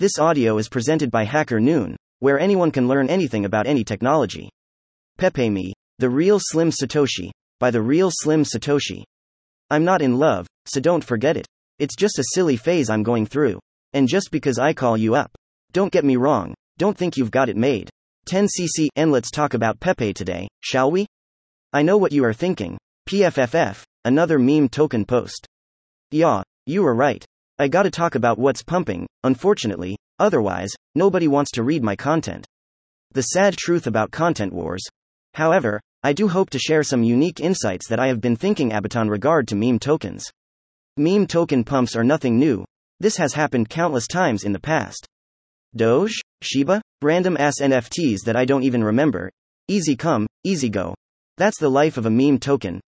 This audio is presented by Hacker Noon, where anyone can learn anything about any technology. Pepe Me, The Real Slim Satoshi, by The Real Slim Satoshi. I'm not in love, so don't forget it. It's just a silly phase I'm going through. And just because I call you up. Don't get me wrong, don't think you've got it made. 10cc and let's talk about Pepe today, shall we? I know what you are thinking. PFFF, another meme token post. Yeah, you were right. I gotta talk about what's pumping, unfortunately, otherwise, nobody wants to read my content. The sad truth about content wars. However, I do hope to share some unique insights that I have been thinking about in regard to meme tokens. Meme token pumps are nothing new. This has happened countless times in the past. Doge, Shiba, random ass NFTs that I don't even remember. Easy come, easy go. That's the life of a meme token,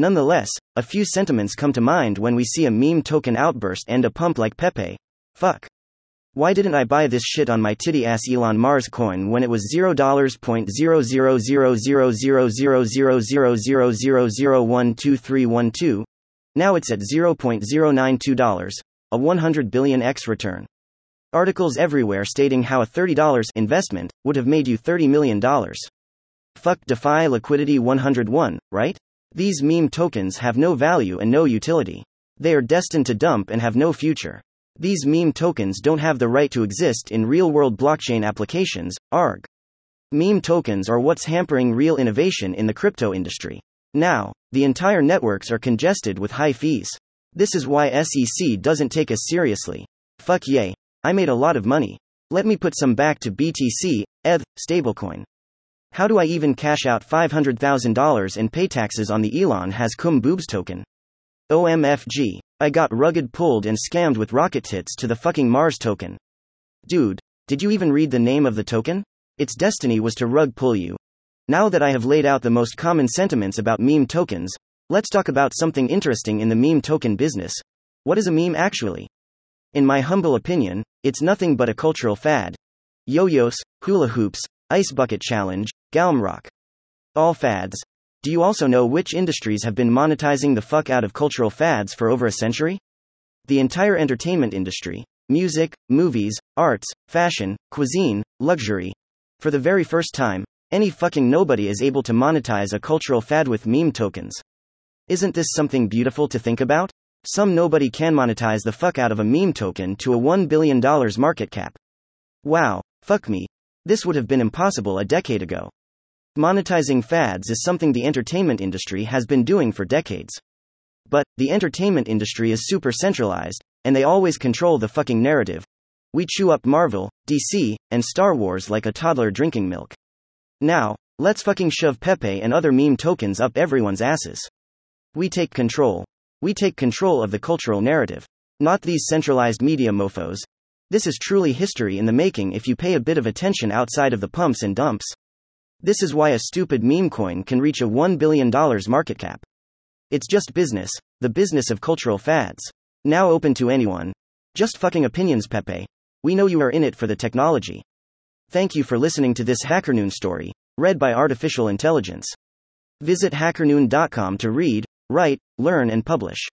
Nonetheless, a few sentiments come to mind when we see a meme token outburst and a pump like Pepe. Fuck. Why didn't I buy this shit on my titty ass Elon Mars coin when it was $0.00000000000012312? Now it's at $0.092, a 100 billion X return. Articles everywhere stating how a $30 investment would have made you $30 million. Fuck DeFi Liquidity 101, right? These meme tokens have no value and no utility. They are destined to dump and have no future. These meme tokens don't have the right to exist in real world blockchain applications, ARG. Meme tokens are what's hampering real innovation in the crypto industry. Now, the entire networks are congested with high fees. This is why SEC doesn't take us seriously. Fuck yay. I made a lot of money. Let me put some back to BTC, ETH, stablecoin. How do I even cash out $500,000 and pay taxes on the Elon has cum boobs token? OMFG. I got rugged pulled and scammed with rocket tits to the fucking Mars token. Dude, did you even read the name of the token? Its destiny was to rug pull you. Now that I have laid out the most common sentiments about meme tokens, let's talk about something interesting in the meme token business. What is a meme actually? In my humble opinion, it's nothing but a cultural fad. Yo yos, hula hoops, Ice Bucket Challenge, Galmrock. All fads. Do you also know which industries have been monetizing the fuck out of cultural fads for over a century? The entire entertainment industry. Music, movies, arts, fashion, cuisine, luxury. For the very first time, any fucking nobody is able to monetize a cultural fad with meme tokens. Isn't this something beautiful to think about? Some nobody can monetize the fuck out of a meme token to a $1 billion market cap. Wow, fuck me, this would have been impossible a decade ago. Monetizing fads is something the entertainment industry has been doing for decades. But, the entertainment industry is super centralized, and they always control the fucking narrative. We chew up Marvel, DC, and Star Wars like a toddler drinking milk. Now, let's fucking shove Pepe and other meme tokens up everyone's asses. We take control. We take control of the cultural narrative. Not these centralized media mofos, this is truly history in the making if you pay a bit of attention outside of the pumps and dumps. This is why a stupid meme coin can reach a $1 billion market cap. It's just business, the business of cultural fads. Now open to anyone. Just fucking opinions, Pepe. We know you are in it for the technology. Thank you for listening to this HackerNoon story, read by Artificial Intelligence. Visit hackernoon.com to read, write, learn, and publish.